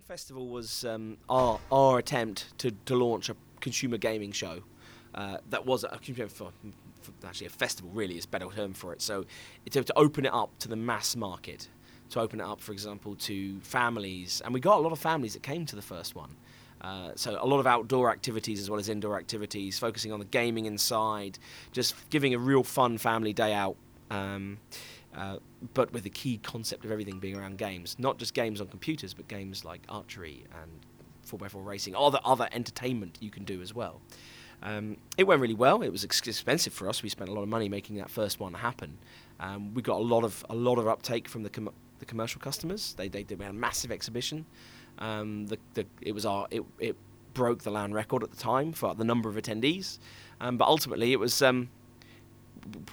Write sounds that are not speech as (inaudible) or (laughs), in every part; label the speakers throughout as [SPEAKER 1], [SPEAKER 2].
[SPEAKER 1] M Festival was um, our our attempt to, to launch a consumer gaming show uh, that was a for, for actually a festival really is a better term for it. So to, to open it up to the mass market, to open it up, for example, to families, and we got a lot of families that came to the first one. Uh, so a lot of outdoor activities as well as indoor activities, focusing on the gaming inside, just giving a real fun family day out. Um, uh, but with the key concept of everything being around games, not just games on computers, but games like archery and 4x4 racing, all the other entertainment you can do as well. Um, it went really well. It was ex- expensive for us. We spent a lot of money making that first one happen. Um, we got a lot of a lot of uptake from the com- the commercial customers. They they, had a massive exhibition. Um, the, the, it was our it, it broke the LAN record at the time for the number of attendees, um, but ultimately it was um,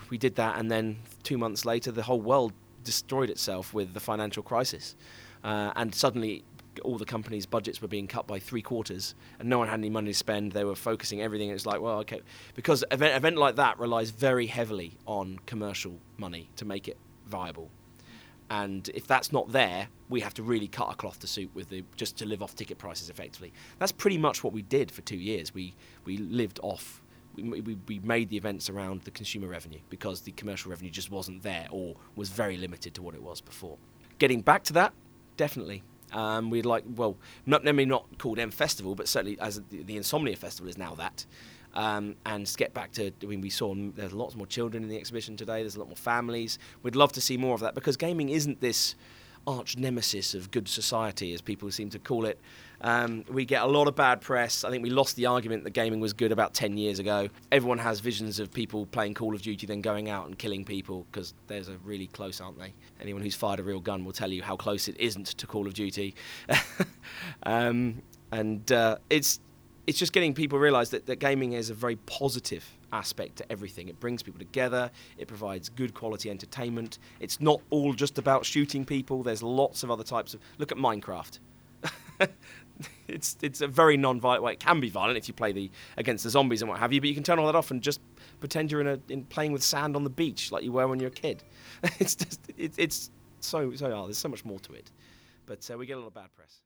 [SPEAKER 1] we did that, and then two months later, the whole world destroyed itself with the financial crisis, uh, and suddenly all the companies' budgets were being cut by three quarters, and no one had any money to spend. They were focusing everything. It was like, well, okay, because event event like that relies very heavily on commercial money to make it viable. And if that's not there, we have to really cut a cloth to suit with the just to live off ticket prices effectively. That's pretty much what we did for two years. We we lived off we, we, made the events around the consumer revenue because the commercial revenue just wasn't there or was very limited to what it was before. Getting back to that, definitely. Um, we'd like, well, not maybe not called M Festival, but certainly as the, the Insomnia Festival is now that. Um, and get back to, I mean, we saw there's lots more children in the exhibition today. There's a lot more families. We'd love to see more of that because gaming isn't this arch nemesis of good society, as people seem to call it. Um, we get a lot of bad press. I think we lost the argument that gaming was good about 10 years ago. Everyone has visions of people playing Call of Duty, then going out and killing people because there's a really close, aren't they? Anyone who's fired a real gun will tell you how close it isn't to Call of Duty. (laughs) um, and uh, it's it's just getting people realize that, that gaming is a very positive aspect to everything. It brings people together, it provides good quality entertainment. It's not all just about shooting people, there's lots of other types of. Look at Minecraft. (laughs) it's it's a very non-violent. Well, it can be violent if you play the against the zombies and what have you, but you can turn all that off and just pretend you're in a in playing with sand on the beach like you were when you're a kid. (laughs) it's just it, it's so so oh, there's so much more to it, but uh, we get a lot of bad press.